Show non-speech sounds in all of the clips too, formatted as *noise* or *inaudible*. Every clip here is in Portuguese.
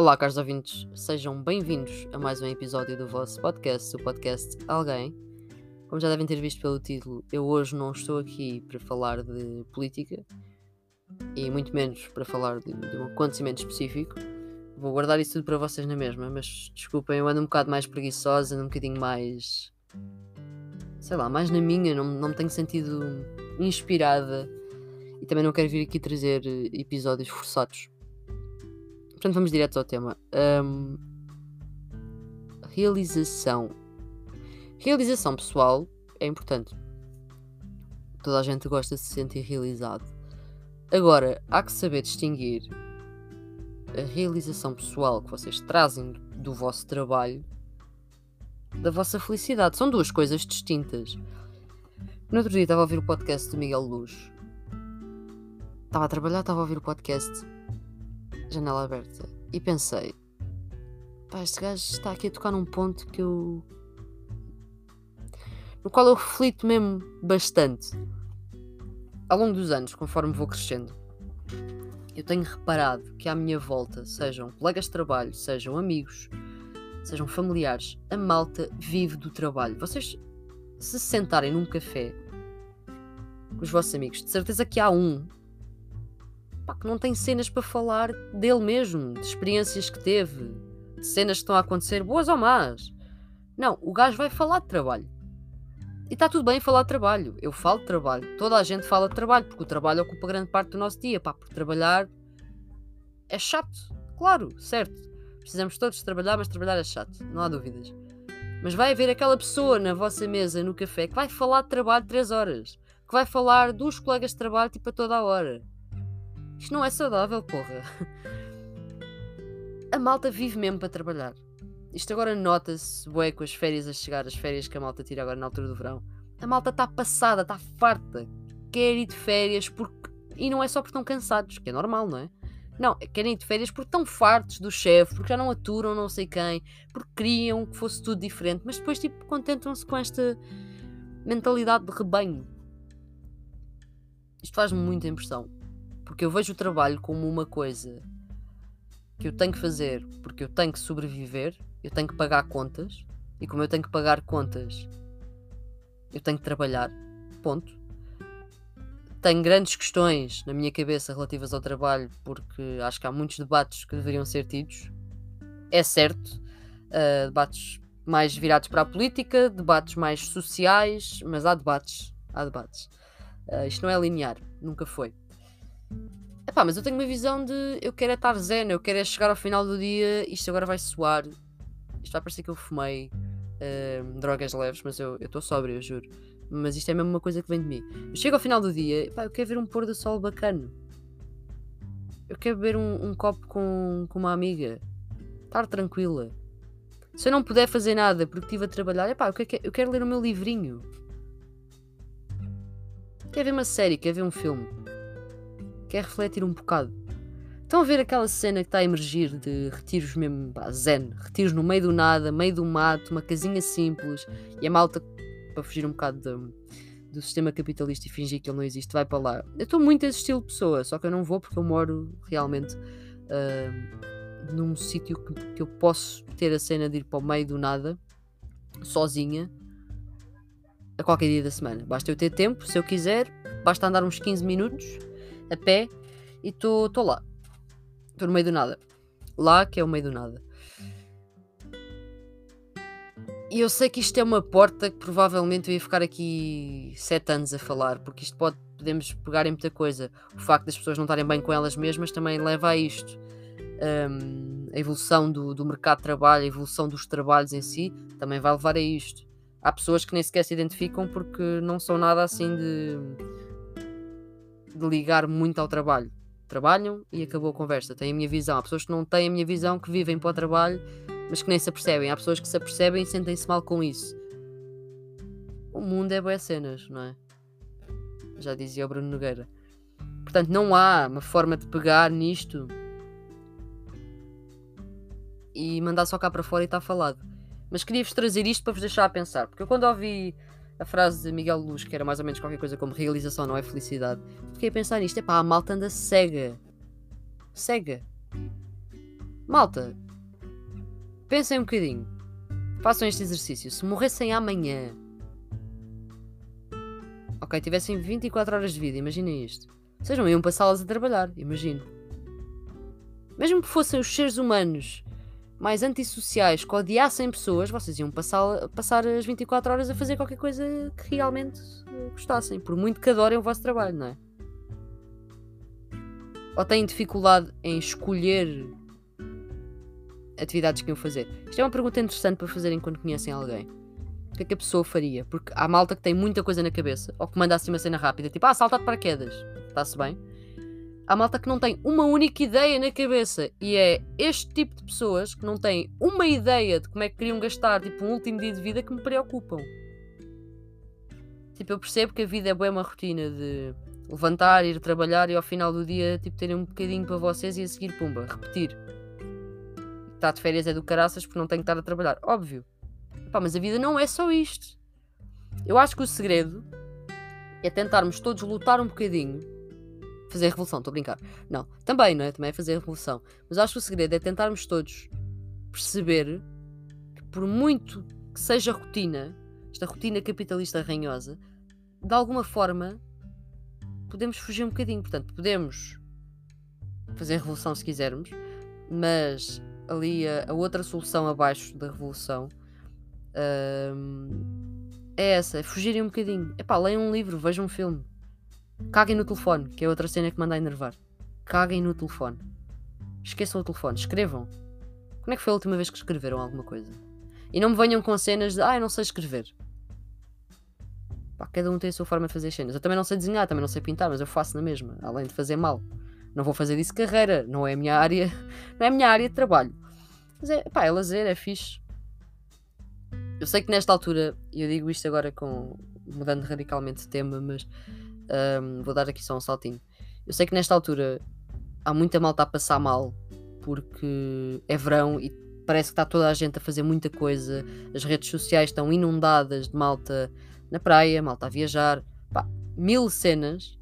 Olá, caros ouvintes, sejam bem-vindos a mais um episódio do vosso podcast, o podcast Alguém. Como já devem ter visto pelo título, eu hoje não estou aqui para falar de política e muito menos para falar de, de um acontecimento específico. Vou guardar isso tudo para vocês na mesma, mas desculpem, eu ando um bocado mais preguiçosa, ando um bocadinho mais. sei lá, mais na minha, não, não me tenho sentido inspirada e também não quero vir aqui trazer episódios forçados. Portanto, vamos direto ao tema. Um, realização. Realização pessoal é importante. Toda a gente gosta de se sentir realizado. Agora, há que saber distinguir a realização pessoal que vocês trazem do vosso trabalho da vossa felicidade. São duas coisas distintas. No outro dia estava a ouvir o podcast do Miguel Luz. Estava a trabalhar, estava a ouvir o podcast janela aberta e pensei: pá, este gajo está aqui a tocar num ponto que eu. no qual eu reflito mesmo bastante. Ao longo dos anos, conforme vou crescendo, eu tenho reparado que à minha volta, sejam colegas de trabalho, sejam amigos, sejam familiares, a malta vive do trabalho. Vocês, se sentarem num café com os vossos amigos, de certeza que há um pá, que não tem cenas para falar dele mesmo, de experiências que teve, de cenas que estão a acontecer, boas ou más. Não, o gajo vai falar de trabalho. E está tudo bem falar de trabalho. Eu falo de trabalho. Toda a gente fala de trabalho, porque o trabalho ocupa grande parte do nosso dia. Pá, porque trabalhar é chato. Claro, certo. Precisamos todos trabalhar, mas trabalhar é chato. Não há dúvidas. Mas vai haver aquela pessoa na vossa mesa, no café, que vai falar de trabalho 3 horas. Que vai falar dos colegas de trabalho tipo a toda a hora. Isto não é saudável, porra. A malta vive mesmo para trabalhar. Isto agora nota-se, bué, com as férias a chegar, as férias que a malta tira agora na altura do verão. A malta está passada, está farta. Quer ir de férias porque. E não é só porque estão cansados, que é normal, não é? Não, querem ir de férias porque estão fartos do chefe, porque já não aturam não sei quem, porque queriam que fosse tudo diferente, mas depois, tipo, contentam-se com esta mentalidade de rebanho. Isto faz-me muita impressão. Porque eu vejo o trabalho como uma coisa que eu tenho que fazer porque eu tenho que sobreviver, eu tenho que pagar contas, e como eu tenho que pagar contas, eu tenho que trabalhar. Ponto. Tenho grandes questões na minha cabeça relativas ao trabalho, porque acho que há muitos debates que deveriam ser tidos. É certo, uh, debates mais virados para a política, debates mais sociais, mas há debates. Há debates. Uh, isto não é linear, nunca foi. Epá, mas eu tenho uma visão de eu quero é estar zen, eu quero é chegar ao final do dia, isto agora vai soar. Isto vai parecer que eu fumei uh, drogas leves, mas eu estou sóbrio, eu juro. Mas isto é mesmo uma coisa que vem de mim. Eu chego ao final do dia, epá, eu quero ver um pôr do sol bacana. Eu quero beber um, um copo com, com uma amiga. Estar tranquila. Se eu não puder fazer nada porque estive a trabalhar, epá, eu quero, eu quero ler o meu livrinho. Quer ver uma série, quer ver um filme quer refletir um bocado. Estão a ver aquela cena que está a emergir de retiros mesmo, pá, zen, retiros no meio do nada, meio do mato, uma casinha simples e a malta, para fugir um bocado do, do sistema capitalista e fingir que ele não existe, vai para lá. Eu estou muito esse estilo de pessoa, só que eu não vou porque eu moro realmente uh, num sítio que, que eu posso ter a cena de ir para o meio do nada, sozinha, a qualquer dia da semana. Basta eu ter tempo, se eu quiser, basta andar uns 15 minutos a pé e estou lá. Estou no meio do nada. Lá que é o meio do nada. E eu sei que isto é uma porta que provavelmente eu ia ficar aqui sete anos a falar, porque isto pode, podemos pegar em muita coisa. O facto das pessoas não estarem bem com elas mesmas também leva a isto. Um, a evolução do, do mercado de trabalho, a evolução dos trabalhos em si, também vai levar a isto. Há pessoas que nem sequer se identificam porque não são nada assim de de ligar muito ao trabalho. Trabalham e acabou a conversa. Têm a minha visão. Há pessoas que não têm a minha visão, que vivem para o trabalho, mas que nem se apercebem. Há pessoas que se apercebem e sentem-se mal com isso. O mundo é boas cenas, não é? Já dizia o Bruno Nogueira. Portanto, não há uma forma de pegar nisto e mandar só cá para fora e está falado. Mas queria-vos trazer isto para vos deixar a pensar, porque eu quando ouvi a frase de Miguel Luz, que era mais ou menos qualquer coisa como realização não é felicidade, fiquei a pensar nisto, é pá, a malta anda cega. Cega. Malta, pensem um bocadinho. Façam este exercício. Se morressem amanhã, ok, tivessem 24 horas de vida, imaginem isto. Vocês não iam passá-las a trabalhar, imagino. Mesmo que fossem os seres humanos mais antissociais que odiassem pessoas, vocês iam passar, passar as 24 horas a fazer qualquer coisa que realmente gostassem, por muito que adorem o vosso trabalho, não é? Ou têm dificuldade em escolher atividades que iam fazer? Isto é uma pergunta interessante para fazerem quando conhecem alguém. O que é que a pessoa faria? Porque há malta que tem muita coisa na cabeça, ou que manda assim uma cena rápida, tipo, ah, saltar de paraquedas, está-se bem? Há malta que não tem uma única ideia na cabeça. E é este tipo de pessoas que não têm uma ideia de como é que queriam gastar tipo, um último dia de vida que me preocupam. Tipo, eu percebo que a vida é boa uma rotina de levantar, ir trabalhar e ao final do dia tipo, terem um bocadinho para vocês e a seguir, pumba, repetir. Está de férias é do caraças porque não tenho que estar a trabalhar. Óbvio. Pá, mas a vida não é só isto. Eu acho que o segredo é tentarmos todos lutar um bocadinho fazer revolução, estou a brincar. Não, também, não é? Também é fazer revolução. Mas acho que o segredo é tentarmos todos perceber que, por muito que seja rotina, esta rotina capitalista ranhosa, de alguma forma podemos fugir um bocadinho. Portanto, podemos fazer revolução se quisermos, mas ali a, a outra solução abaixo da revolução hum, é essa, é fugirem um bocadinho. Epá, leiam um livro, vejam um filme. Caguem no telefone, que é outra cena que manda a enervar. Caguem no telefone. Esqueçam o telefone, escrevam. Quando é que foi a última vez que escreveram alguma coisa? E não me venham com cenas de, ah, eu não sei escrever. Pá, cada um tem a sua forma de fazer cenas. Eu também não sei desenhar, também não sei pintar, mas eu faço na mesma, além de fazer mal. Não vou fazer disso carreira, não é a minha área, *laughs* não é a minha área de trabalho. Mas é, pá, é lazer, é fixe. Eu sei que nesta altura, e eu digo isto agora com mudando radicalmente de tema, mas um, vou dar aqui só um saltinho. Eu sei que nesta altura há muita malta a passar mal porque é verão e parece que está toda a gente a fazer muita coisa. As redes sociais estão inundadas de malta na praia, malta a viajar, pá, mil cenas.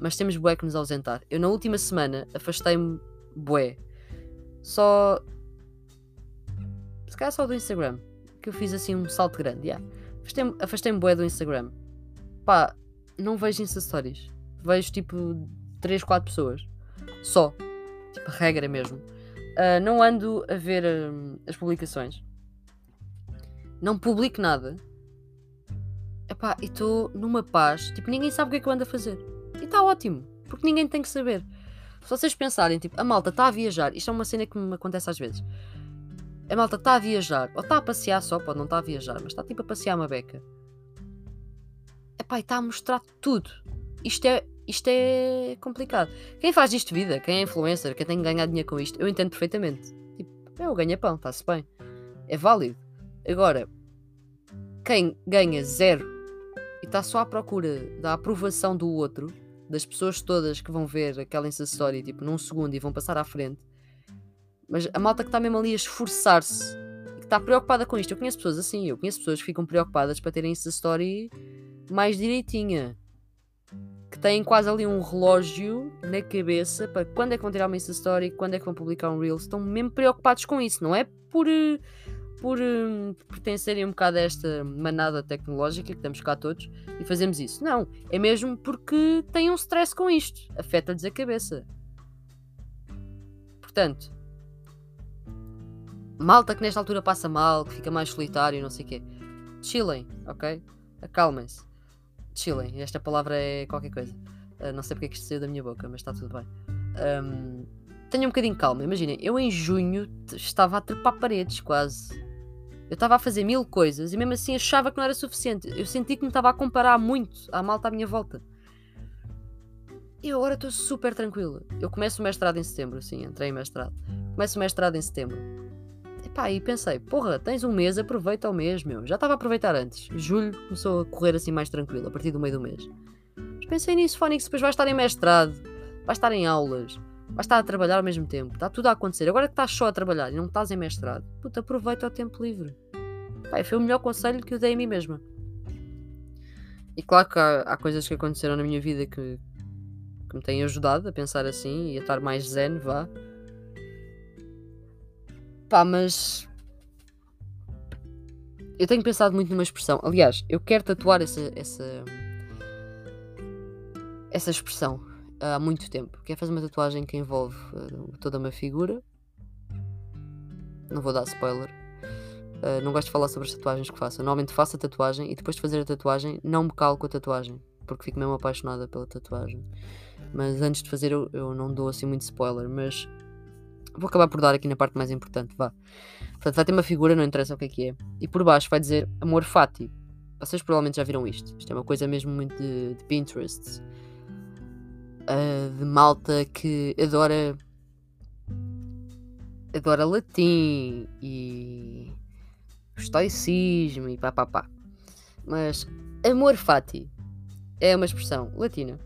Mas temos bué que nos ausentar. Eu na última semana afastei-me bué. Só. Se calhar só do Instagram. Que eu fiz assim um salto grande. Yeah. Afastei-me afastei bué do Instagram pá, não vejo Insta Stories. Vejo tipo 3, 4 pessoas. Só. Tipo, regra mesmo. Uh, não ando a ver uh, as publicações. Não publico nada. Epá, e estou numa paz. Tipo, ninguém sabe o que é que eu ando a fazer. E está ótimo. Porque ninguém tem que saber. Se vocês pensarem, tipo, a malta está a viajar. Isto é uma cena que me acontece às vezes. A malta está a viajar. Ou está a passear só, pode não estar a viajar. Mas está tipo a passear uma beca epá, está a mostrar tudo. Isto é, isto é complicado. Quem faz isto vida, quem é influencer, quem tem que ganhar dinheiro com isto, eu entendo perfeitamente. Tipo, é o ganha-pão, está-se bem. É válido. Agora, quem ganha zero e está só à procura da aprovação do outro, das pessoas todas que vão ver aquela Story tipo, num segundo e vão passar à frente, mas a malta que está mesmo ali a esforçar-se está preocupada com isto. Eu conheço pessoas assim, eu conheço pessoas que ficam preocupadas para terem Insta Story mais direitinha. Que têm quase ali um relógio na cabeça para quando é que vão tirar uma Insta Story, quando é que vão publicar um Reels. Estão mesmo preocupados com isso, não é por, por um, pertencerem um bocado a esta manada tecnológica que estamos cá todos e fazemos isso. Não, é mesmo porque têm um stress com isto. Afeta-lhes a cabeça. Portanto, malta que nesta altura passa mal, que fica mais solitário, não sei o quê. Chilem, ok? Acalmem-se chilling. Esta palavra é qualquer coisa. Uh, não sei porque é que isto saiu da minha boca, mas está tudo bem. Um, tenham um bocadinho de calma. Imaginem, eu em junho estava a trepar paredes quase. Eu estava a fazer mil coisas e mesmo assim achava que não era suficiente. Eu senti que me estava a comparar muito à malta à minha volta. E agora estou super tranquila. Eu começo o mestrado em setembro, sim, entrei em mestrado. Começo o mestrado em setembro. Epá, e pensei, porra, tens um mês, aproveita o mês, meu. Já estava a aproveitar antes. Julho começou a correr assim mais tranquilo, a partir do meio do mês. Mas pensei nisso, Fónix, depois vai estar em mestrado, vai estar em aulas, vai estar a trabalhar ao mesmo tempo. Está tudo a acontecer. Agora que estás só a trabalhar e não estás em mestrado, puta, aproveita o tempo livre. Pai, foi o melhor conselho que eu dei a mim mesma. E claro que há, há coisas que aconteceram na minha vida que, que me têm ajudado a pensar assim e a estar mais zen, vá. Pá, mas. Eu tenho pensado muito numa expressão. Aliás, eu quero tatuar essa. essa, essa expressão há muito tempo. Quero fazer uma tatuagem que envolve uh, toda uma figura. Não vou dar spoiler. Uh, não gosto de falar sobre as tatuagens que faço. Normalmente faço a tatuagem e depois de fazer a tatuagem não me calo com a tatuagem. Porque fico mesmo apaixonada pela tatuagem. Mas antes de fazer eu, eu não dou assim muito spoiler. Mas vou acabar por dar aqui na parte mais importante. Vá. Portanto, vai ter uma figura, não interessa o que é que é. E por baixo vai dizer Amor Fati. Vocês provavelmente já viram isto. Isto é uma coisa mesmo muito de, de Pinterest. Uh, de malta que adora adora latim e estoicismo e pá pá pá. Mas amor fati é uma expressão latina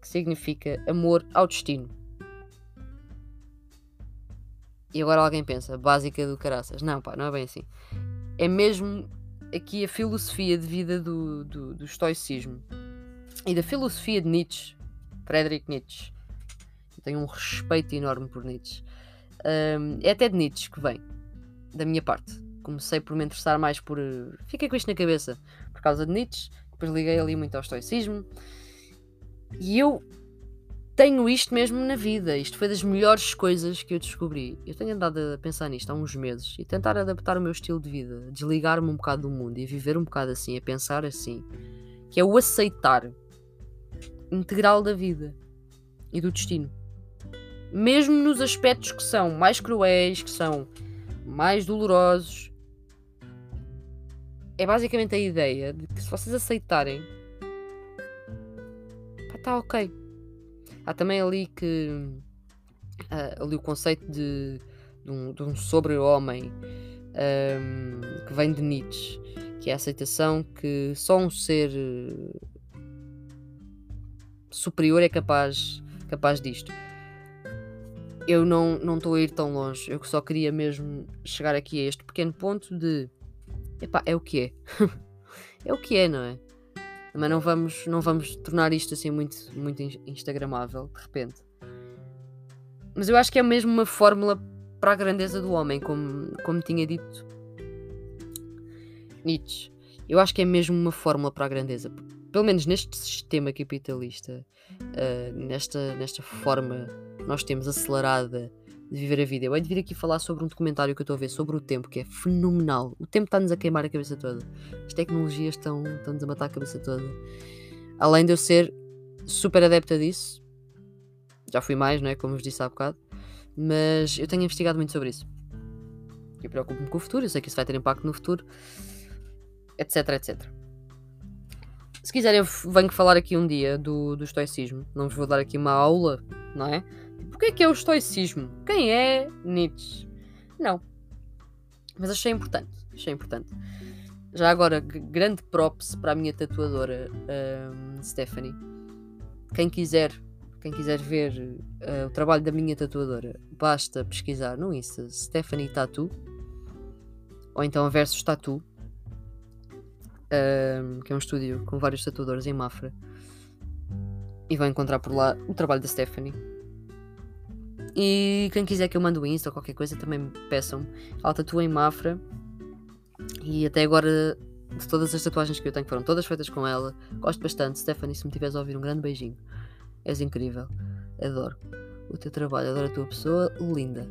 que significa amor ao destino. E agora alguém pensa, básica do caraças. Não, pá, não é bem assim. É mesmo aqui a filosofia de vida do, do, do estoicismo e da filosofia de Nietzsche, Friedrich Nietzsche. Eu tenho um respeito enorme por Nietzsche. Um, é até de Nietzsche que vem, da minha parte comecei por me interessar mais por. Eh, fiquei com isto na cabeça por causa de Nietzsche, depois liguei ali muito ao estoicismo. E eu tenho isto mesmo na vida. Isto foi das melhores coisas que eu descobri. Eu tenho andado a pensar nisto há uns meses e tentar adaptar o meu estilo de vida, desligar-me um bocado do mundo e viver um bocado assim, a pensar assim, que é o aceitar integral da vida e do destino. Mesmo nos aspectos que são mais cruéis, que são mais dolorosos, é basicamente a ideia de que se vocês aceitarem, está ok. Há também ali que uh, ali o conceito de, de um, de um sobre-homem um, que vem de Nietzsche, que é a aceitação que só um ser superior é capaz, capaz disto. Eu não estou a ir tão longe, eu só queria mesmo chegar aqui a este pequeno ponto de Epá, é o que é. *laughs* é o que é, não é? Mas não vamos, não vamos tornar isto assim muito, muito instagramável, de repente. Mas eu acho que é mesmo uma fórmula para a grandeza do homem, como, como tinha dito Nietzsche. Eu acho que é mesmo uma fórmula para a grandeza. Pelo menos neste sistema capitalista, uh, nesta, nesta forma nós temos acelerada de viver a vida. Eu hei de vir aqui falar sobre um documentário que eu estou a ver sobre o tempo, que é fenomenal. O tempo está-nos a queimar a cabeça toda. As tecnologias estão, estão-nos a matar a cabeça toda. Além de eu ser super adepta disso, já fui mais, não é? Como vos disse há bocado, mas eu tenho investigado muito sobre isso. Eu preocupo-me com o futuro, eu sei que isso vai ter impacto no futuro, etc, etc. Se quiserem, venho falar aqui um dia do, do estoicismo. Não vos vou dar aqui uma aula, não é? O que é que é o estoicismo? Quem é Nietzsche? Não. Mas achei importante. Achei importante. Já agora, grande props para a minha tatuadora um, Stephanie. Quem quiser, quem quiser ver uh, o trabalho da minha tatuadora, basta pesquisar no Insta Stephanie Tattoo ou então Versus Tattoo, um, que é um estúdio com vários tatuadores em Mafra. E vai encontrar por lá o trabalho da Stephanie e quem quiser que eu mande o Insta ou qualquer coisa também peçam. Ela tatua em Mafra. E até agora, de todas as tatuagens que eu tenho, foram todas feitas com ela. Gosto bastante. Stephanie, se me tiveres a ouvir, um grande beijinho. És incrível. Adoro o teu trabalho, adoro a tua pessoa. Linda.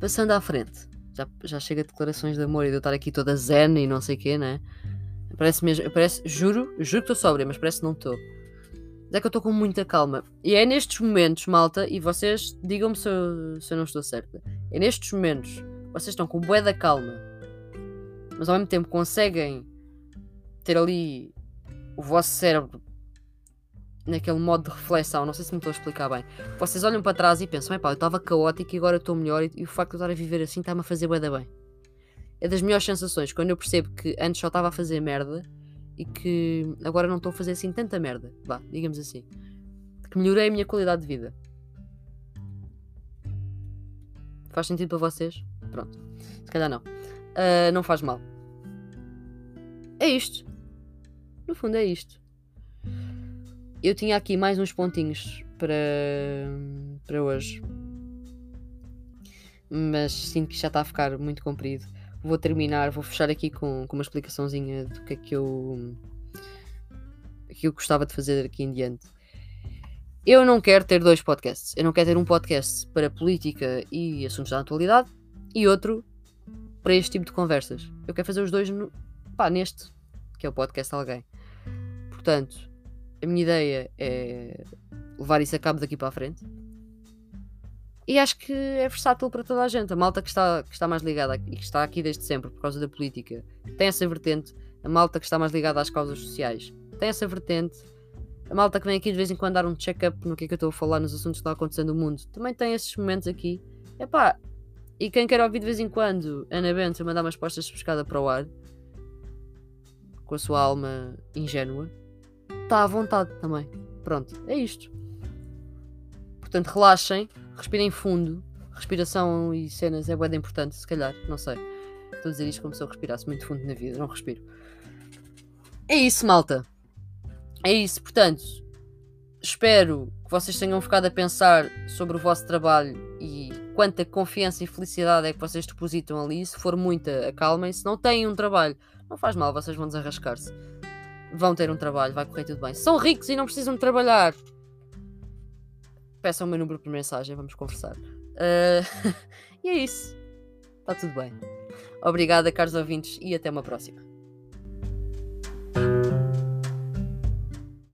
Passando à frente. Já, já chega de declarações de amor e de eu estar aqui toda zen e não sei o quê, né? Parece mesmo, parece, juro, juro que estou sóbria, mas parece que não estou é que eu estou com muita calma. E é nestes momentos, malta, e vocês digam-me se, se, eu não estou certa. É nestes momentos, vocês estão com bué da calma, mas ao mesmo tempo conseguem ter ali o vosso cérebro naquele modo de reflexão. Não sei se me estou a explicar bem. Vocês olham para trás e pensam: pá, eu estava caótico e agora estou melhor, e, e, o facto de eu estar a viver assim está-me a fazer bué da bem. É das melhores sensações quando eu percebo que antes só estava a fazer merda e que agora não estou a fazer assim tanta merda, vá, digamos assim. Que melhorei a minha qualidade de vida. Faz sentido para vocês? Pronto. Se calhar não. Uh, não faz mal. É isto. No fundo é isto. Eu tinha aqui mais uns pontinhos para, para hoje. mas sinto que já está a ficar muito comprido. Vou terminar, vou fechar aqui com, com uma explicaçãozinha do que é que eu, que eu gostava de fazer aqui em diante. Eu não quero ter dois podcasts. Eu não quero ter um podcast para política e assuntos da atualidade e outro para este tipo de conversas. Eu quero fazer os dois no, pá, neste, que é o podcast Alguém. Portanto, a minha ideia é levar isso a cabo daqui para a frente. E acho que é versátil para toda a gente. A malta que está, que está mais ligada e que está aqui desde sempre por causa da política tem essa vertente. A malta que está mais ligada às causas sociais tem essa vertente a malta que vem aqui de vez em quando dar um check-up no que é que eu estou a falar, nos assuntos que estão acontecendo no mundo, também tem esses momentos aqui. Epá, e quem quer ouvir de vez em quando Ana Bento mandar umas postas de pescada para o ar, com a sua alma ingênua, está à vontade também. Pronto, é isto. Portanto, relaxem, respirem fundo. Respiração e cenas é bem importante, se calhar, não sei. Estou a dizer isto como se eu respirasse muito fundo na vida, não respiro. É isso, malta. É isso, portanto, espero que vocês tenham ficado a pensar sobre o vosso trabalho e quanta confiança e felicidade é que vocês depositam ali. Se for muita, acalmem. Se não têm um trabalho, não faz mal, vocês vão desarrascar-se. Vão ter um trabalho, vai correr tudo bem. São ricos e não precisam de trabalhar. Peçam o meu número por mensagem, vamos conversar. Uh... *laughs* e é isso. Está tudo bem. Obrigada, caros ouvintes, e até uma próxima.